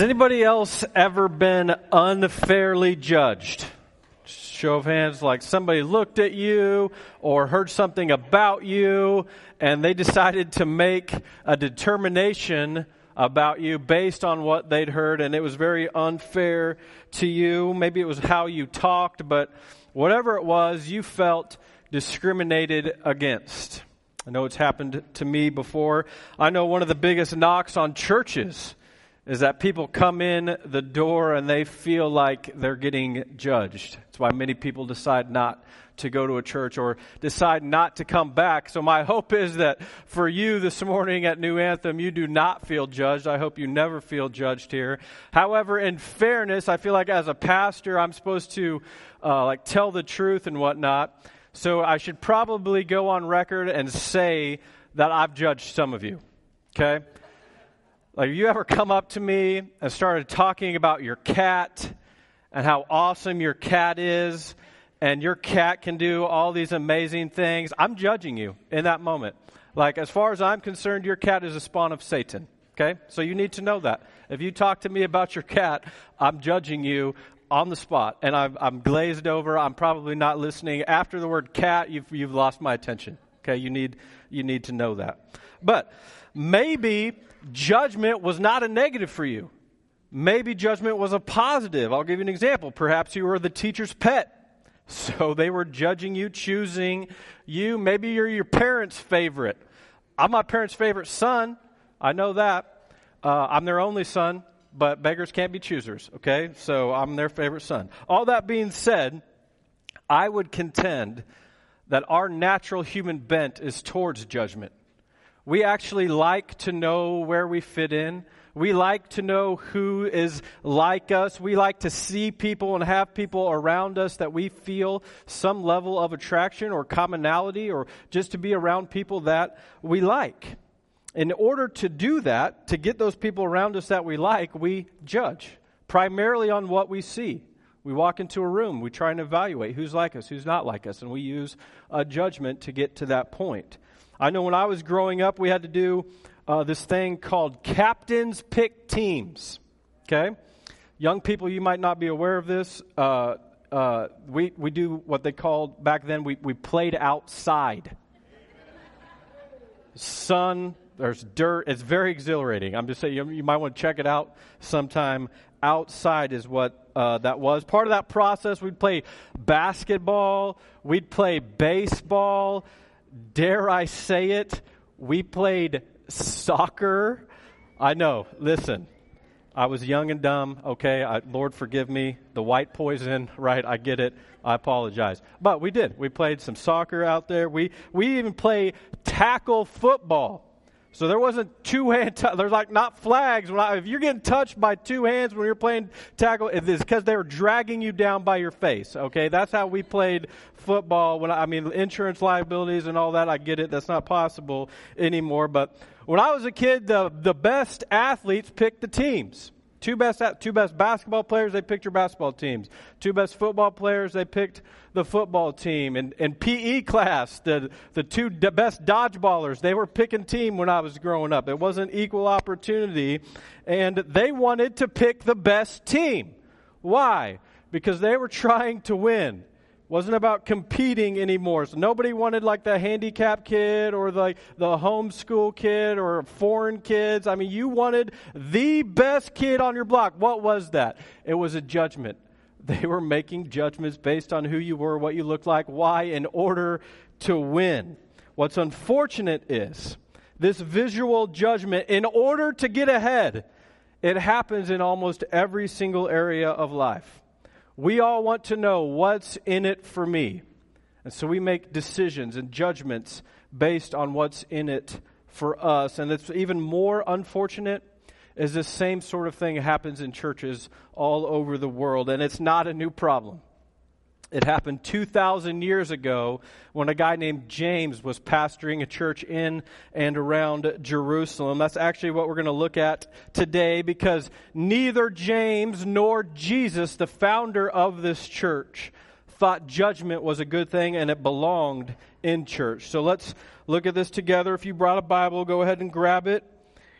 Has anybody else ever been unfairly judged? Show of hands, like somebody looked at you or heard something about you and they decided to make a determination about you based on what they'd heard and it was very unfair to you. Maybe it was how you talked, but whatever it was, you felt discriminated against. I know it's happened to me before. I know one of the biggest knocks on churches is that people come in the door and they feel like they're getting judged. That's why many people decide not to go to a church or decide not to come back. So my hope is that for you this morning at New Anthem, you do not feel judged. I hope you never feel judged here. However, in fairness, I feel like as a pastor, I'm supposed to uh, like tell the truth and whatnot. So I should probably go on record and say that I've judged some of you. Okay? Like, you ever come up to me and started talking about your cat and how awesome your cat is, and your cat can do all these amazing things? I'm judging you in that moment. Like, as far as I'm concerned, your cat is a spawn of Satan. Okay? So you need to know that. If you talk to me about your cat, I'm judging you on the spot, and I'm, I'm glazed over. I'm probably not listening. After the word cat, you've, you've lost my attention. Okay? You need, you need to know that. But maybe judgment was not a negative for you. Maybe judgment was a positive. I'll give you an example. Perhaps you were the teacher's pet. So they were judging you, choosing you. Maybe you're your parents' favorite. I'm my parents' favorite son. I know that. Uh, I'm their only son, but beggars can't be choosers, okay? So I'm their favorite son. All that being said, I would contend that our natural human bent is towards judgment. We actually like to know where we fit in. We like to know who is like us. We like to see people and have people around us that we feel some level of attraction or commonality or just to be around people that we like. In order to do that, to get those people around us that we like, we judge primarily on what we see. We walk into a room, we try and evaluate who's like us, who's not like us, and we use a judgment to get to that point. I know when I was growing up, we had to do uh, this thing called captains pick teams. Okay? Young people, you might not be aware of this. Uh, uh, we, we do what they called back then, we, we played outside. Sun, there's dirt. It's very exhilarating. I'm just saying, you, you might want to check it out sometime. Outside is what uh, that was. Part of that process, we'd play basketball, we'd play baseball, dare I say it, we played soccer. I know, listen, I was young and dumb, okay? I, Lord, forgive me. The white poison, right? I get it. I apologize. But we did. We played some soccer out there. We, we even play tackle football. So there wasn't two hand. T- there's like not flags. I, if you're getting touched by two hands when you're playing tackle, it's because they were dragging you down by your face. Okay, that's how we played football. When I, I mean insurance liabilities and all that, I get it. That's not possible anymore. But when I was a kid, the the best athletes picked the teams. Two best, two best basketball players, they picked your basketball teams. Two best football players, they picked the football team. And in PE class, the, the two best dodgeballers, they were picking team when I was growing up. It wasn't equal opportunity. And they wanted to pick the best team. Why? Because they were trying to win wasn't about competing anymore. So nobody wanted like the handicap kid or the, the homeschool kid or foreign kids. I mean, you wanted the best kid on your block. What was that? It was a judgment. They were making judgments based on who you were, what you looked like, why, in order to win. What's unfortunate is this visual judgment, in order to get ahead, it happens in almost every single area of life. We all want to know what's in it for me. And so we make decisions and judgments based on what's in it for us. And it's even more unfortunate is this same sort of thing happens in churches all over the world. And it's not a new problem. It happened 2,000 years ago when a guy named James was pastoring a church in and around Jerusalem. That's actually what we're going to look at today because neither James nor Jesus, the founder of this church, thought judgment was a good thing and it belonged in church. So let's look at this together. If you brought a Bible, go ahead and grab it.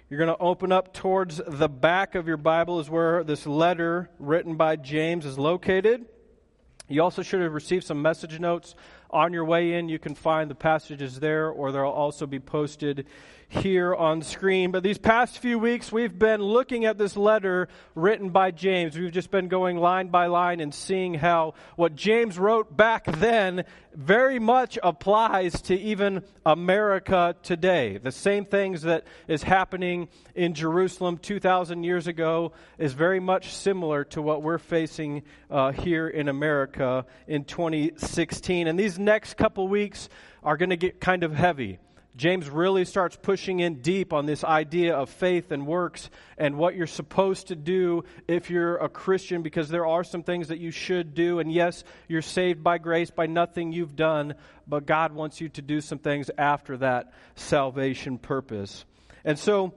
You're going to open up towards the back of your Bible, is where this letter written by James is located. You also should have received some message notes on your way in. You can find the passages there, or they'll also be posted here on screen. But these past few weeks, we've been looking at this letter written by James. We've just been going line by line and seeing how what James wrote back then very much applies to even America today. The same things that is happening in Jerusalem 2,000 years ago is very much similar to what we're facing uh, here in America in 2016. And these next couple weeks are going to get kind of heavy. James really starts pushing in deep on this idea of faith and works and what you're supposed to do if you're a Christian, because there are some things that you should do. And yes, you're saved by grace by nothing you've done, but God wants you to do some things after that salvation purpose. And so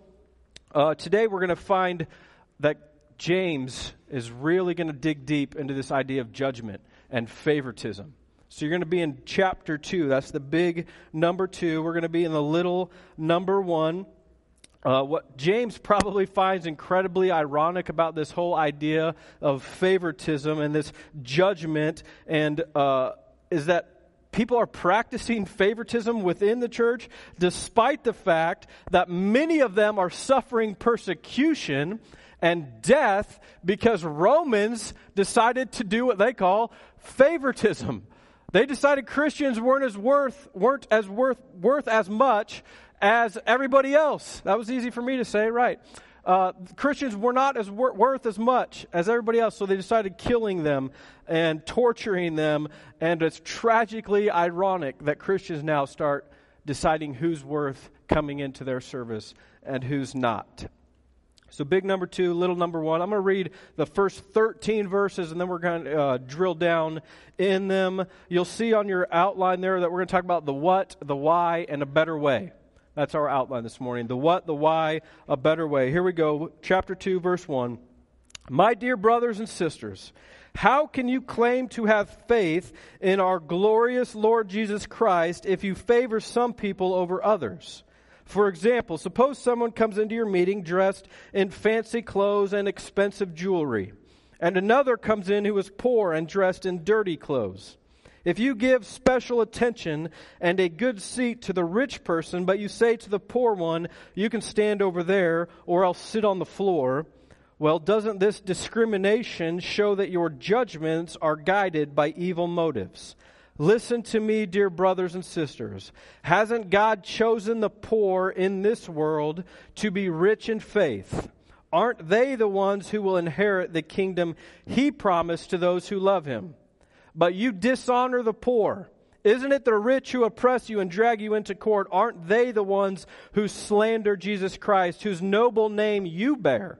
uh, today we're going to find that James is really going to dig deep into this idea of judgment and favoritism. So you're going to be in chapter 2. That's the big number 2. We're going to be in the little number 1. Uh, what James probably finds incredibly ironic about this whole idea of favoritism and this judgment and uh, is that people are practicing favoritism within the church despite the fact that many of them are suffering persecution and death because Romans decided to do what they call favoritism. They decided Christians weren't as worth weren't as worth worth as much as everybody else. That was easy for me to say, right? Uh, Christians were not as wor- worth as much as everybody else, so they decided killing them and torturing them. And it's tragically ironic that Christians now start deciding who's worth coming into their service and who's not. So, big number two, little number one. I'm going to read the first 13 verses and then we're going to uh, drill down in them. You'll see on your outline there that we're going to talk about the what, the why, and a better way. That's our outline this morning. The what, the why, a better way. Here we go. Chapter 2, verse 1. My dear brothers and sisters, how can you claim to have faith in our glorious Lord Jesus Christ if you favor some people over others? For example, suppose someone comes into your meeting dressed in fancy clothes and expensive jewelry, and another comes in who is poor and dressed in dirty clothes. If you give special attention and a good seat to the rich person, but you say to the poor one, you can stand over there or else sit on the floor, well, doesn't this discrimination show that your judgments are guided by evil motives? Listen to me, dear brothers and sisters. Hasn't God chosen the poor in this world to be rich in faith? Aren't they the ones who will inherit the kingdom he promised to those who love him? But you dishonor the poor. Isn't it the rich who oppress you and drag you into court? Aren't they the ones who slander Jesus Christ, whose noble name you bear?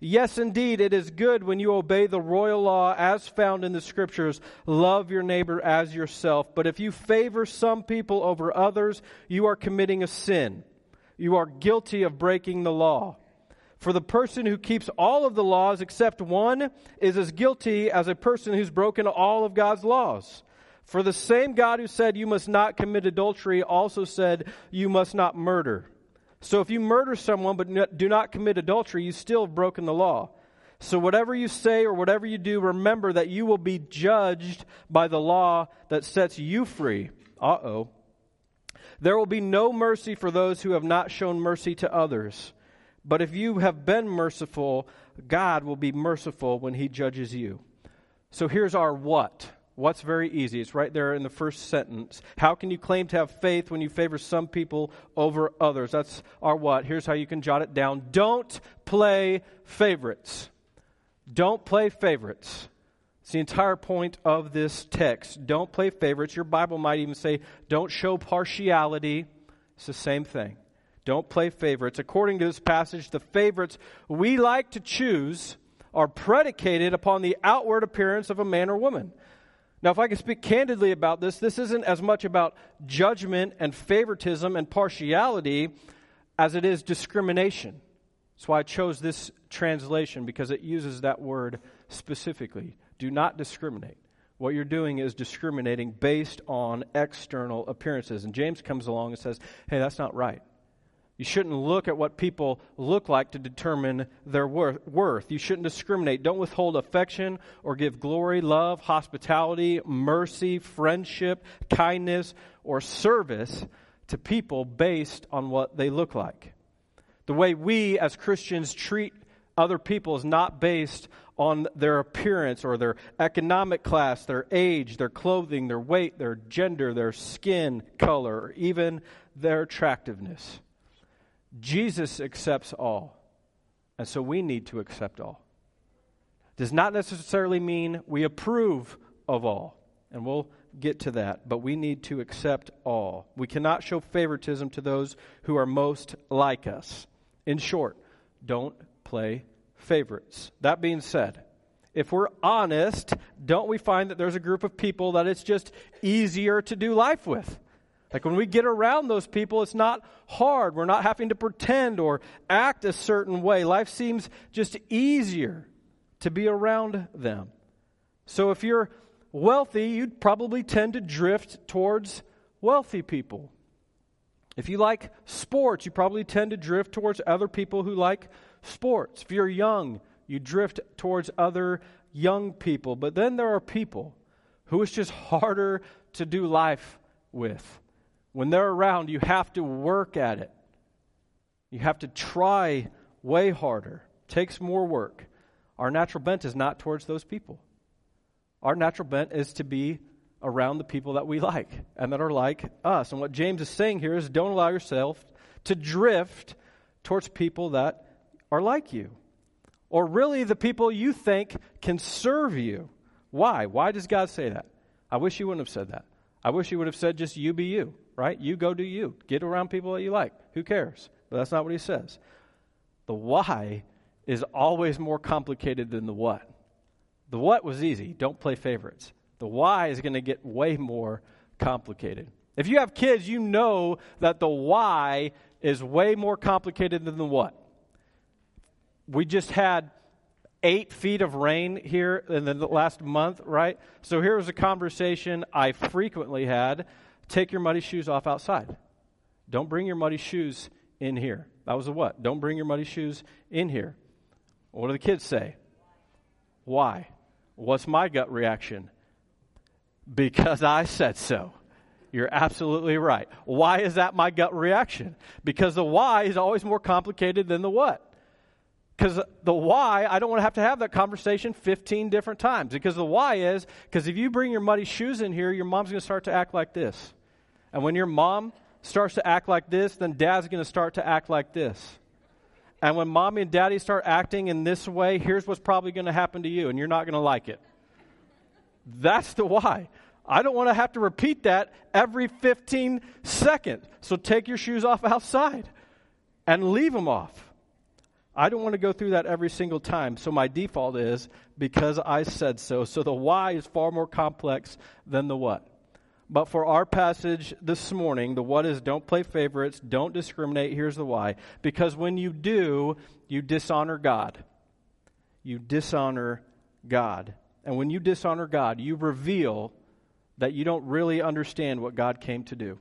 Yes, indeed, it is good when you obey the royal law as found in the scriptures love your neighbor as yourself. But if you favor some people over others, you are committing a sin. You are guilty of breaking the law. For the person who keeps all of the laws except one is as guilty as a person who's broken all of God's laws. For the same God who said you must not commit adultery also said you must not murder. So if you murder someone but do not commit adultery, you still have broken the law. So whatever you say or whatever you do, remember that you will be judged by the law that sets you free. Uh oh. There will be no mercy for those who have not shown mercy to others. But if you have been merciful, God will be merciful when he judges you. So here's our what. What's very easy? It's right there in the first sentence. How can you claim to have faith when you favor some people over others? That's our what. Here's how you can jot it down. Don't play favorites. Don't play favorites. It's the entire point of this text. Don't play favorites. Your Bible might even say, don't show partiality. It's the same thing. Don't play favorites. According to this passage, the favorites we like to choose are predicated upon the outward appearance of a man or woman. Now, if I can speak candidly about this, this isn't as much about judgment and favoritism and partiality as it is discrimination. That's why I chose this translation because it uses that word specifically. Do not discriminate. What you're doing is discriminating based on external appearances. And James comes along and says, hey, that's not right. You shouldn't look at what people look like to determine their worth. You shouldn't discriminate. Don't withhold affection or give glory, love, hospitality, mercy, friendship, kindness, or service to people based on what they look like. The way we as Christians treat other people is not based on their appearance or their economic class, their age, their clothing, their weight, their gender, their skin color, or even their attractiveness. Jesus accepts all. And so we need to accept all. Does not necessarily mean we approve of all. And we'll get to that. But we need to accept all. We cannot show favoritism to those who are most like us. In short, don't play favorites. That being said, if we're honest, don't we find that there's a group of people that it's just easier to do life with? Like when we get around those people, it's not hard. We're not having to pretend or act a certain way. Life seems just easier to be around them. So if you're wealthy, you'd probably tend to drift towards wealthy people. If you like sports, you probably tend to drift towards other people who like sports. If you're young, you drift towards other young people. But then there are people who it's just harder to do life with. When they're around, you have to work at it. You have to try way harder. It takes more work. Our natural bent is not towards those people. Our natural bent is to be around the people that we like and that are like us. And what James is saying here is don't allow yourself to drift towards people that are like you. Or really the people you think can serve you. Why? Why does God say that? I wish He wouldn't have said that. I wish He would have said just you be you right? You go do you. Get around people that you like. Who cares? But that's not what he says. The why is always more complicated than the what. The what was easy. Don't play favorites. The why is going to get way more complicated. If you have kids, you know that the why is way more complicated than the what. We just had eight feet of rain here in the last month, right? So here was a conversation I frequently had take your muddy shoes off outside. Don't bring your muddy shoes in here. That was a what? Don't bring your muddy shoes in here. What do the kids say? Why? What's my gut reaction? Because I said so. You're absolutely right. Why is that my gut reaction? Because the why is always more complicated than the what. Because the why, I don't want to have to have that conversation 15 different times. Because the why is, because if you bring your muddy shoes in here, your mom's going to start to act like this. And when your mom starts to act like this, then dad's going to start to act like this. And when mommy and daddy start acting in this way, here's what's probably going to happen to you, and you're not going to like it. That's the why. I don't want to have to repeat that every 15 seconds. So take your shoes off outside and leave them off. I don't want to go through that every single time. So my default is because I said so. So the why is far more complex than the what. But for our passage this morning, the what is don't play favorites, don't discriminate. Here's the why. Because when you do, you dishonor God. You dishonor God. And when you dishonor God, you reveal that you don't really understand what God came to do.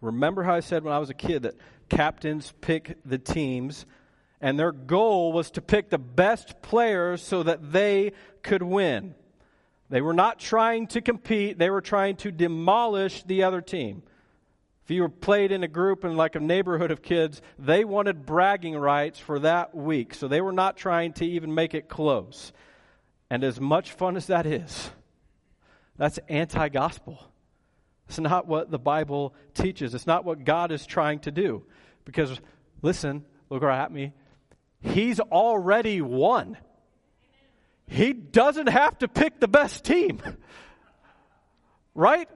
Remember how I said when I was a kid that captains pick the teams, and their goal was to pick the best players so that they could win. They were not trying to compete, they were trying to demolish the other team. If you were played in a group and like a neighborhood of kids, they wanted bragging rights for that week. So they were not trying to even make it close. And as much fun as that is, that's anti gospel. It's not what the Bible teaches. It's not what God is trying to do. Because, listen, look right at me. He's already won. He doesn't have to pick the best team. right?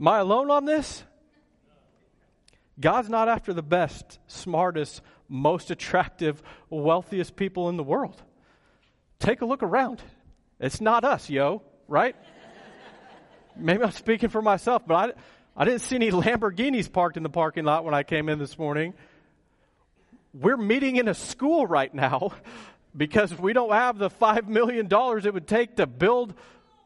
Am I alone on this? God's not after the best, smartest, most attractive, wealthiest people in the world. Take a look around. It's not us, yo, right? Maybe I'm speaking for myself, but I, I didn't see any Lamborghinis parked in the parking lot when I came in this morning. We're meeting in a school right now because if we don't have the $5 million it would take to build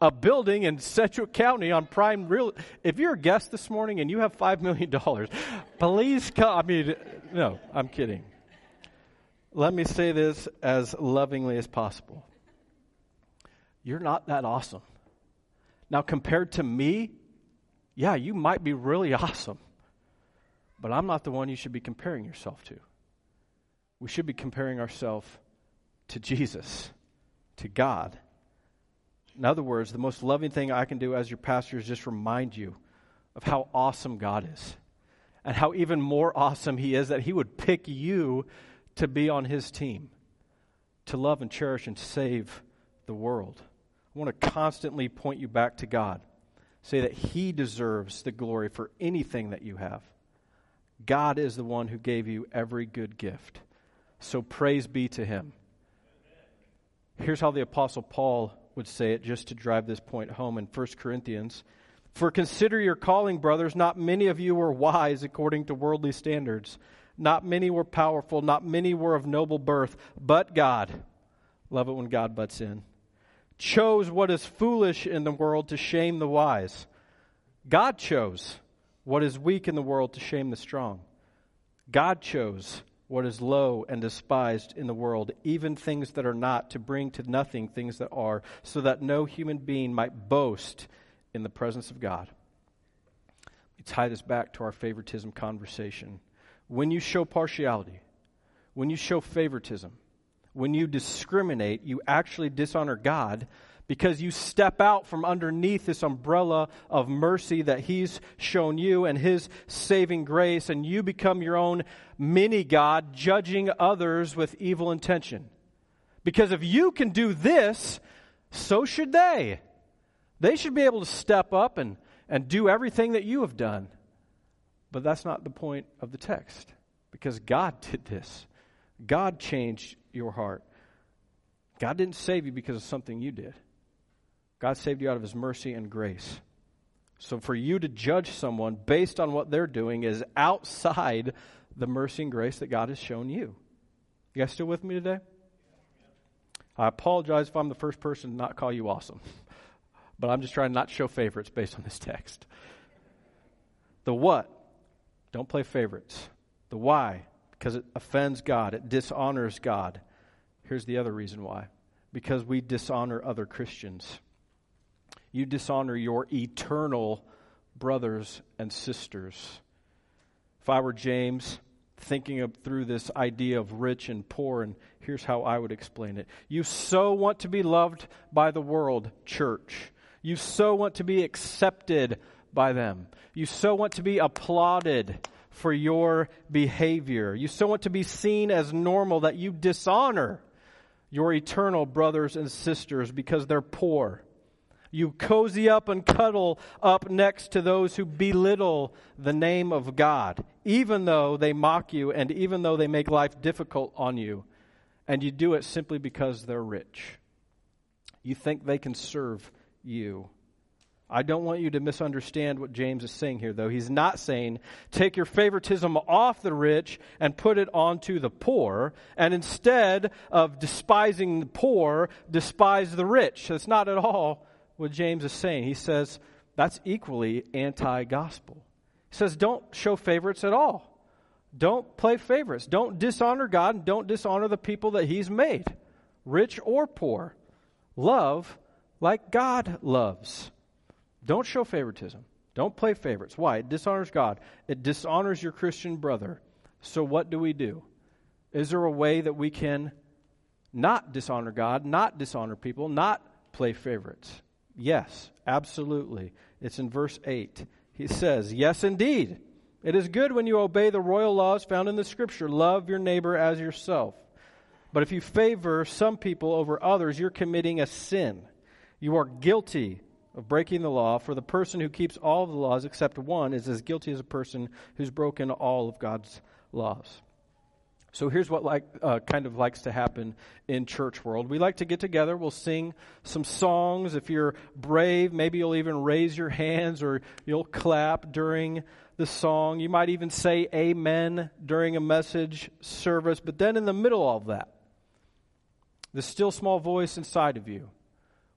a building in Sedgwick County on prime real. If you're a guest this morning and you have $5 million, please come. I mean, no, I'm kidding. Let me say this as lovingly as possible. You're not that awesome. Now, compared to me, yeah, you might be really awesome, but I'm not the one you should be comparing yourself to. We should be comparing ourselves to Jesus, to God. In other words, the most loving thing I can do as your pastor is just remind you of how awesome God is and how even more awesome He is that He would pick you to be on His team, to love and cherish and save the world. I want to constantly point you back to God. Say that He deserves the glory for anything that you have. God is the one who gave you every good gift. So praise be to Him. Here's how the Apostle Paul would say it just to drive this point home in 1 Corinthians. For consider your calling, brothers. Not many of you were wise according to worldly standards. Not many were powerful. Not many were of noble birth. But God, love it when God butts in, chose what is foolish in the world to shame the wise. God chose what is weak in the world to shame the strong. God chose what is low and despised in the world, even things that are not, to bring to nothing things that are, so that no human being might boast in the presence of God. We tie this back to our favoritism conversation. When you show partiality, when you show favoritism, when you discriminate, you actually dishonor God because you step out from underneath this umbrella of mercy that He's shown you and His saving grace, and you become your own mini God, judging others with evil intention. Because if you can do this, so should they. They should be able to step up and, and do everything that you have done. But that's not the point of the text, because God did this. God changed your heart. God didn't save you because of something you did. God saved you out of his mercy and grace. So for you to judge someone based on what they're doing is outside the mercy and grace that God has shown you. You guys still with me today? I apologize if I'm the first person to not call you awesome, but I'm just trying not to show favorites based on this text. The what? Don't play favorites. The why? Because it offends God, it dishonors God. Here's the other reason why because we dishonor other Christians you dishonor your eternal brothers and sisters. If I were James, thinking of, through this idea of rich and poor, and here's how I would explain it. You so want to be loved by the world, church. You so want to be accepted by them. You so want to be applauded for your behavior. You so want to be seen as normal that you dishonor your eternal brothers and sisters because they're poor you cozy up and cuddle up next to those who belittle the name of God, even though they mock you and even though they make life difficult on you. And you do it simply because they're rich. You think they can serve you. I don't want you to misunderstand what James is saying here, though. He's not saying take your favoritism off the rich and put it onto the poor, and instead of despising the poor, despise the rich. That's not at all what James is saying. He says that's equally anti gospel. He says don't show favorites at all. Don't play favorites. Don't dishonor God and don't dishonor the people that He's made, rich or poor. Love like God loves. Don't show favoritism. Don't play favorites. Why? It dishonors God, it dishonors your Christian brother. So, what do we do? Is there a way that we can not dishonor God, not dishonor people, not play favorites? Yes, absolutely. It's in verse 8. He says, Yes, indeed. It is good when you obey the royal laws found in the Scripture love your neighbor as yourself. But if you favor some people over others, you're committing a sin. You are guilty of breaking the law, for the person who keeps all of the laws except one is as guilty as a person who's broken all of God's laws. So here's what like uh, kind of likes to happen in church world. We like to get together. We'll sing some songs. If you're brave, maybe you'll even raise your hands or you'll clap during the song. You might even say amen during a message service. But then in the middle of that, the still small voice inside of you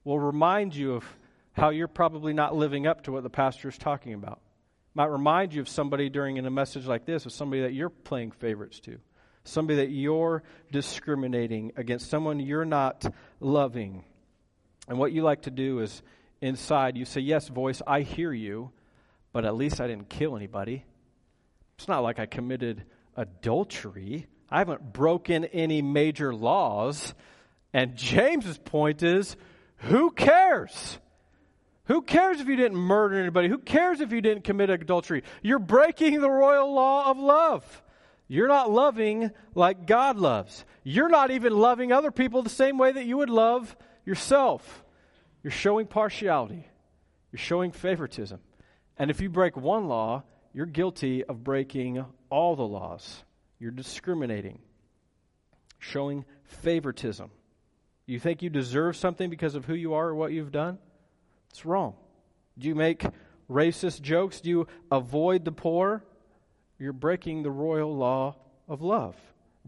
will remind you of how you're probably not living up to what the pastor is talking about. Might remind you of somebody during in a message like this, of somebody that you're playing favorites to, somebody that you're discriminating against, someone you're not loving. And what you like to do is inside, you say, Yes, voice, I hear you, but at least I didn't kill anybody. It's not like I committed adultery. I haven't broken any major laws. And James's point is who cares? Who cares if you didn't murder anybody? Who cares if you didn't commit adultery? You're breaking the royal law of love. You're not loving like God loves. You're not even loving other people the same way that you would love yourself. You're showing partiality. You're showing favoritism. And if you break one law, you're guilty of breaking all the laws. You're discriminating, showing favoritism. You think you deserve something because of who you are or what you've done? It's wrong. Do you make racist jokes? Do you avoid the poor? You're breaking the royal law of love.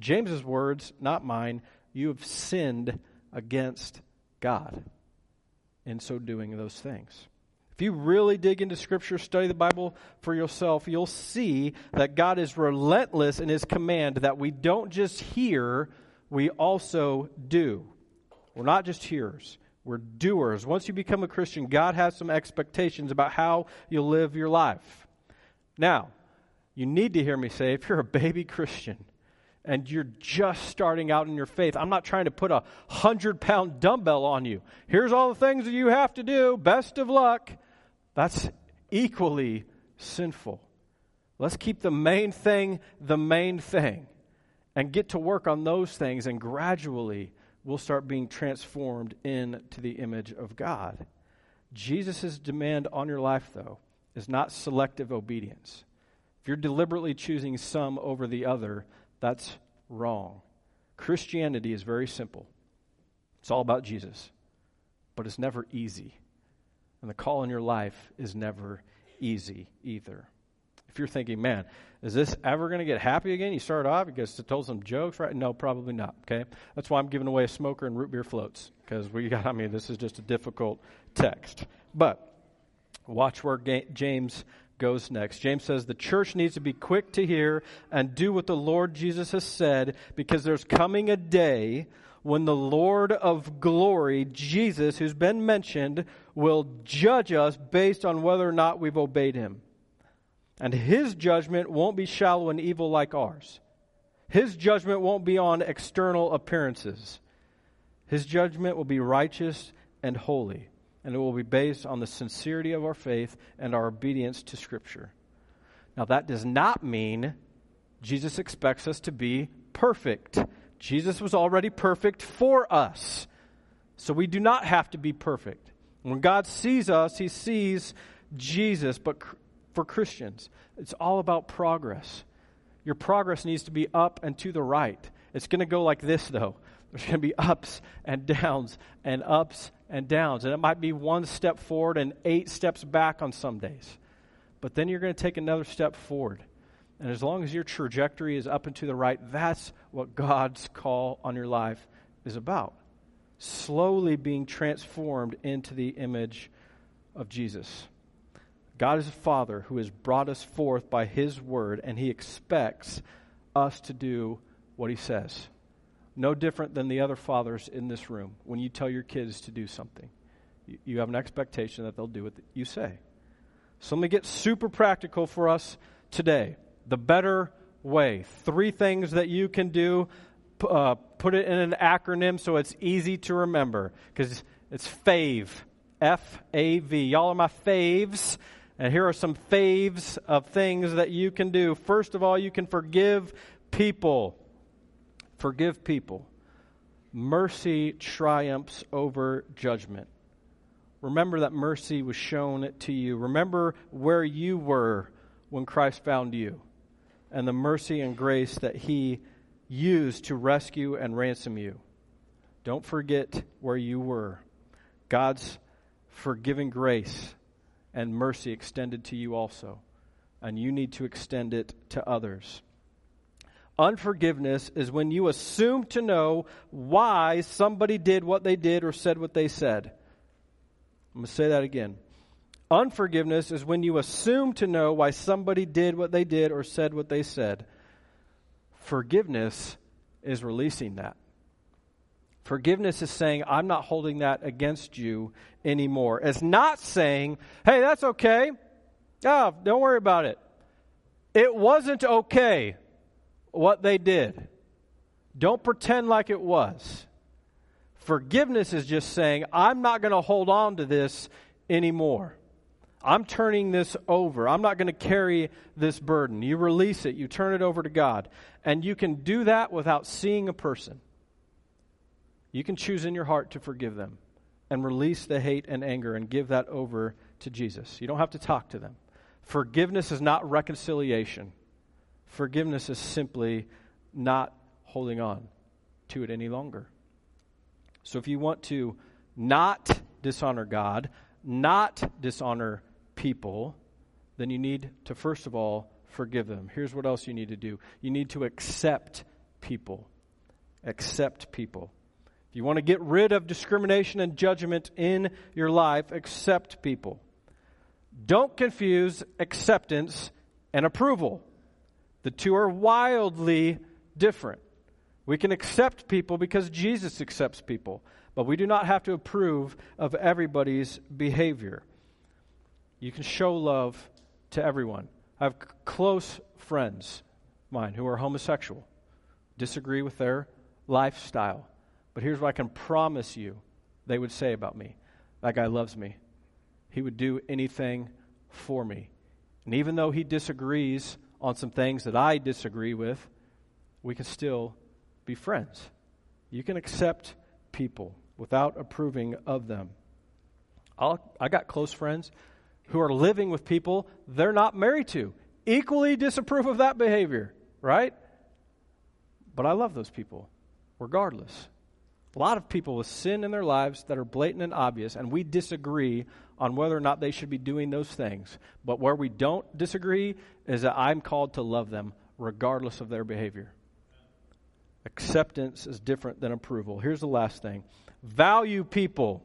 James's words, not mine, you have sinned against God in so doing those things. If you really dig into Scripture, study the Bible for yourself, you'll see that God is relentless in His command that we don't just hear, we also do. We're not just hearers, we're doers. Once you become a Christian, God has some expectations about how you'll live your life. Now, you need to hear me say if you're a baby Christian, and you're just starting out in your faith. I'm not trying to put a hundred pound dumbbell on you. Here's all the things that you have to do. Best of luck. That's equally sinful. Let's keep the main thing the main thing and get to work on those things, and gradually we'll start being transformed into the image of God. Jesus' demand on your life, though, is not selective obedience. If you're deliberately choosing some over the other, that's wrong. Christianity is very simple. It's all about Jesus, but it's never easy. And the call in your life is never easy either. If you're thinking, man, is this ever going to get happy again? You start off because it told some jokes, right? No, probably not. Okay, that's why I'm giving away a smoker and root beer floats because we got. I mean, this is just a difficult text. But watch where James goes next. James says the church needs to be quick to hear and do what the Lord Jesus has said because there's coming a day when the Lord of glory, Jesus, who's been mentioned, will judge us based on whether or not we've obeyed him. And his judgment won't be shallow and evil like ours. His judgment won't be on external appearances. His judgment will be righteous and holy, and it will be based on the sincerity of our faith and our obedience to Scripture. Now, that does not mean Jesus expects us to be perfect. Jesus was already perfect for us. So we do not have to be perfect. When God sees us, he sees Jesus. But for Christians, it's all about progress. Your progress needs to be up and to the right. It's going to go like this, though. There's going to be ups and downs and ups and downs. And it might be one step forward and eight steps back on some days. But then you're going to take another step forward. And as long as your trajectory is up and to the right, that's what God's call on your life is about. Slowly being transformed into the image of Jesus. God is a Father who has brought us forth by His word, and He expects us to do what He says. No different than the other fathers in this room. When you tell your kids to do something, you have an expectation that they'll do what you say. So let me get super practical for us today the better way. Three things that you can do. Uh, put it in an acronym so it's easy to remember because it's FAVE. F A V. Y'all are my faves. And here are some faves of things that you can do. First of all, you can forgive people. Forgive people. Mercy triumphs over judgment. Remember that mercy was shown to you. Remember where you were when Christ found you and the mercy and grace that He used to rescue and ransom you. Don't forget where you were. God's forgiving grace and mercy extended to you also, and you need to extend it to others. Unforgiveness is when you assume to know why somebody did what they did or said what they said. I'm going to say that again. Unforgiveness is when you assume to know why somebody did what they did or said what they said. Forgiveness is releasing that. Forgiveness is saying, I'm not holding that against you anymore. It's not saying, hey, that's okay. Oh, don't worry about it. It wasn't okay what they did. Don't pretend like it was. Forgiveness is just saying, I'm not going to hold on to this anymore. I'm turning this over. I'm not going to carry this burden. You release it, you turn it over to God. And you can do that without seeing a person. You can choose in your heart to forgive them and release the hate and anger and give that over to Jesus. You don't have to talk to them. Forgiveness is not reconciliation, forgiveness is simply not holding on to it any longer. So if you want to not dishonor God, not dishonor people, then you need to first of all forgive them. Here's what else you need to do you need to accept people. Accept people. If you want to get rid of discrimination and judgment in your life, accept people. Don't confuse acceptance and approval. The two are wildly different. We can accept people because Jesus accepts people, but we do not have to approve of everybody's behavior. You can show love to everyone. I have close friends mine who are homosexual, disagree with their lifestyle. But here's what I can promise you they would say about me that guy loves me. He would do anything for me. And even though he disagrees on some things that I disagree with, we can still be friends. You can accept people without approving of them. I'll, I got close friends who are living with people they're not married to, equally disapprove of that behavior, right? But I love those people, regardless. A lot of people with sin in their lives that are blatant and obvious, and we disagree on whether or not they should be doing those things. But where we don't disagree is that I'm called to love them regardless of their behavior. Acceptance is different than approval. Here's the last thing value people.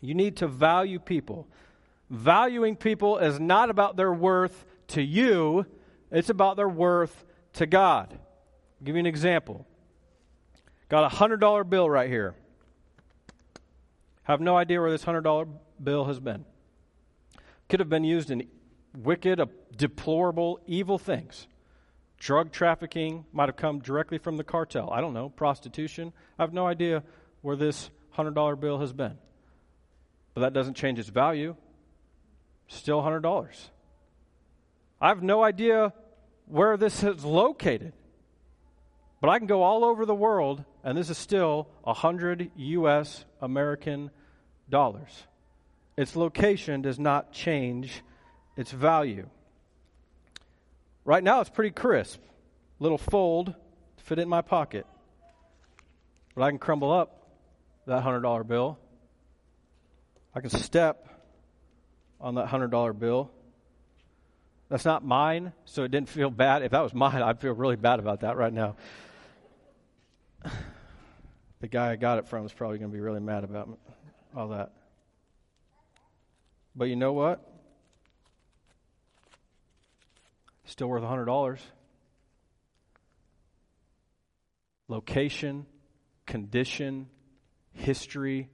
You need to value people. Valuing people is not about their worth to you, it's about their worth to God. I'll give you an example. Got a $100 bill right here. Have no idea where this $100 bill has been. Could have been used in wicked, uh, deplorable, evil things. Drug trafficking might have come directly from the cartel. I don't know. Prostitution. I have no idea where this $100 bill has been. But that doesn't change its value. Still $100. I have no idea where this is located. But I can go all over the world, and this is still 100 U.S. American dollars. Its location does not change its value. Right now, it's pretty crisp. Little fold to fit in my pocket. But I can crumble up that $100 bill. I can step on that $100 bill. That's not mine, so it didn't feel bad. If that was mine, I'd feel really bad about that right now. The guy I got it from is probably going to be really mad about all that. But you know what? Still worth $100. Location, condition, history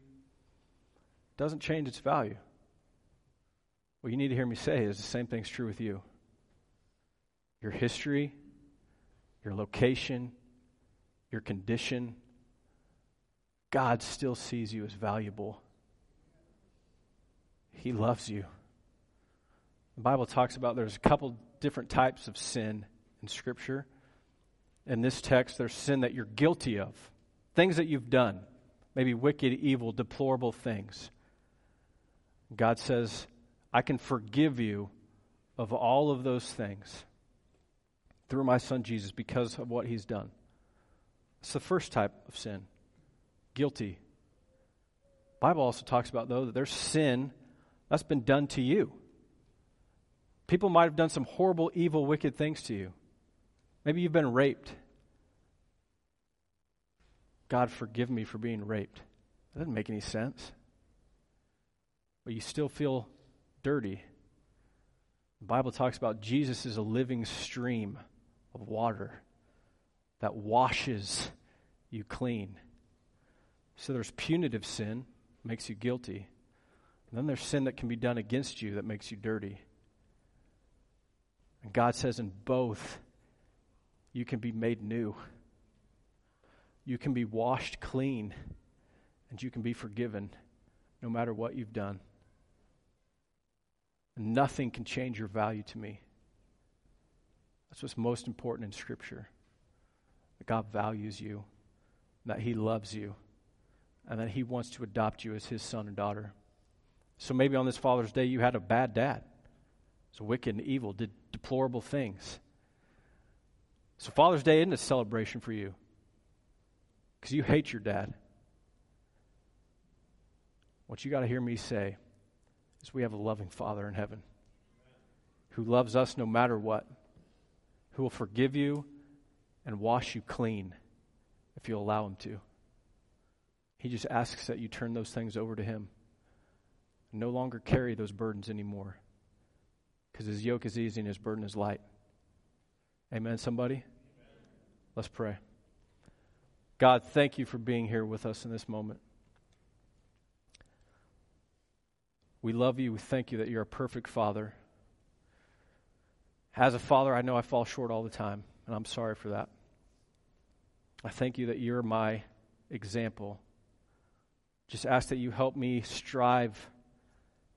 doesn't change its value. What you need to hear me say is the same thing's true with you. Your history, your location, your condition, God still sees you as valuable. He loves you. The Bible talks about there's a couple different types of sin in Scripture. In this text, there's sin that you're guilty of, things that you've done, maybe wicked, evil, deplorable things. God says, I can forgive you of all of those things through my son Jesus because of what he's done. It's the first type of sin. Guilty. Bible also talks about though that there's sin that's been done to you. People might have done some horrible, evil, wicked things to you. Maybe you've been raped. God, forgive me for being raped. That doesn't make any sense. but you still feel dirty. The Bible talks about Jesus is a living stream of water that washes you clean. So there's punitive sin, makes you guilty. And then there's sin that can be done against you that makes you dirty. And God says in both, you can be made new. You can be washed clean, and you can be forgiven no matter what you've done. And nothing can change your value to me. That's what's most important in Scripture that God values you, that He loves you, and that He wants to adopt you as His son and daughter. So maybe on this Father's Day, you had a bad dad. It's wicked and evil, did deplorable things. So Father's Day isn't a celebration for you because you hate your dad. What you got to hear me say is we have a loving Father in heaven who loves us no matter what, who will forgive you and wash you clean if you'll allow him to. He just asks that you turn those things over to him. No longer carry those burdens anymore. Because his yoke is easy and his burden is light. Amen, somebody? Amen. Let's pray. God, thank you for being here with us in this moment. We love you. We thank you that you're a perfect father. As a father, I know I fall short all the time, and I'm sorry for that. I thank you that you're my example. Just ask that you help me strive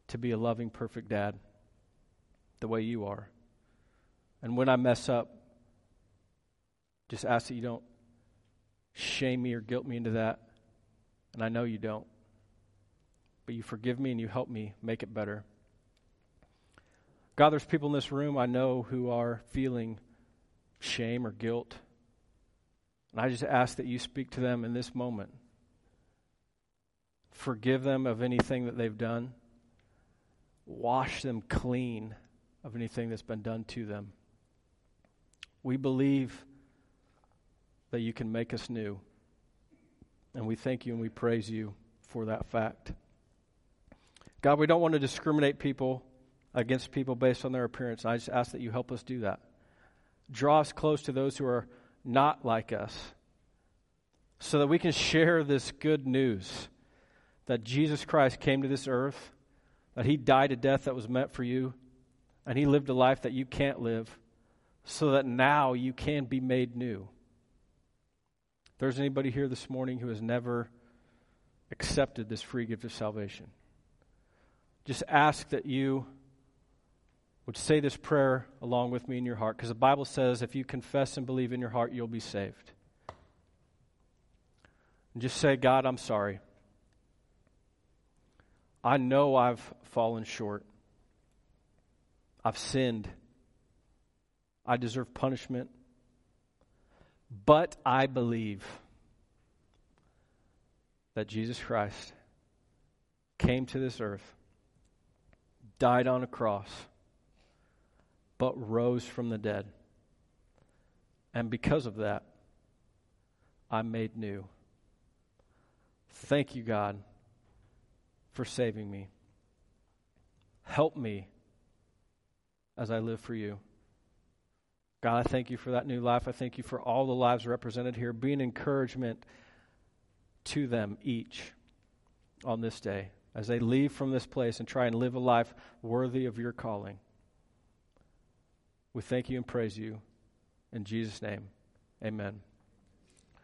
to be a loving, perfect dad the way you are. And when I mess up, just ask that you don't shame me or guilt me into that. And I know you don't but you forgive me and you help me make it better. God, there's people in this room I know who are feeling shame or guilt. And I just ask that you speak to them in this moment. Forgive them of anything that they've done. Wash them clean of anything that's been done to them. We believe that you can make us new. And we thank you and we praise you for that fact. God, we don't want to discriminate people against people based on their appearance. I just ask that you help us do that. Draw us close to those who are not like us so that we can share this good news that Jesus Christ came to this earth, that he died a death that was meant for you, and he lived a life that you can't live, so that now you can be made new. If there's anybody here this morning who has never accepted this free gift of salvation, just ask that you would say this prayer along with me in your heart because the Bible says if you confess and believe in your heart, you'll be saved. And just say, God, I'm sorry. I know I've fallen short. I've sinned. I deserve punishment. But I believe that Jesus Christ came to this earth died on a cross, but rose from the dead. And because of that, I'm made new. Thank you, God, for saving me. Help me as I live for you. God, I thank you for that new life. I thank you for all the lives represented here. Be an encouragement to them each on this day as they leave from this place and try and live a life worthy of your calling. We thank you and praise you. In Jesus' name, amen.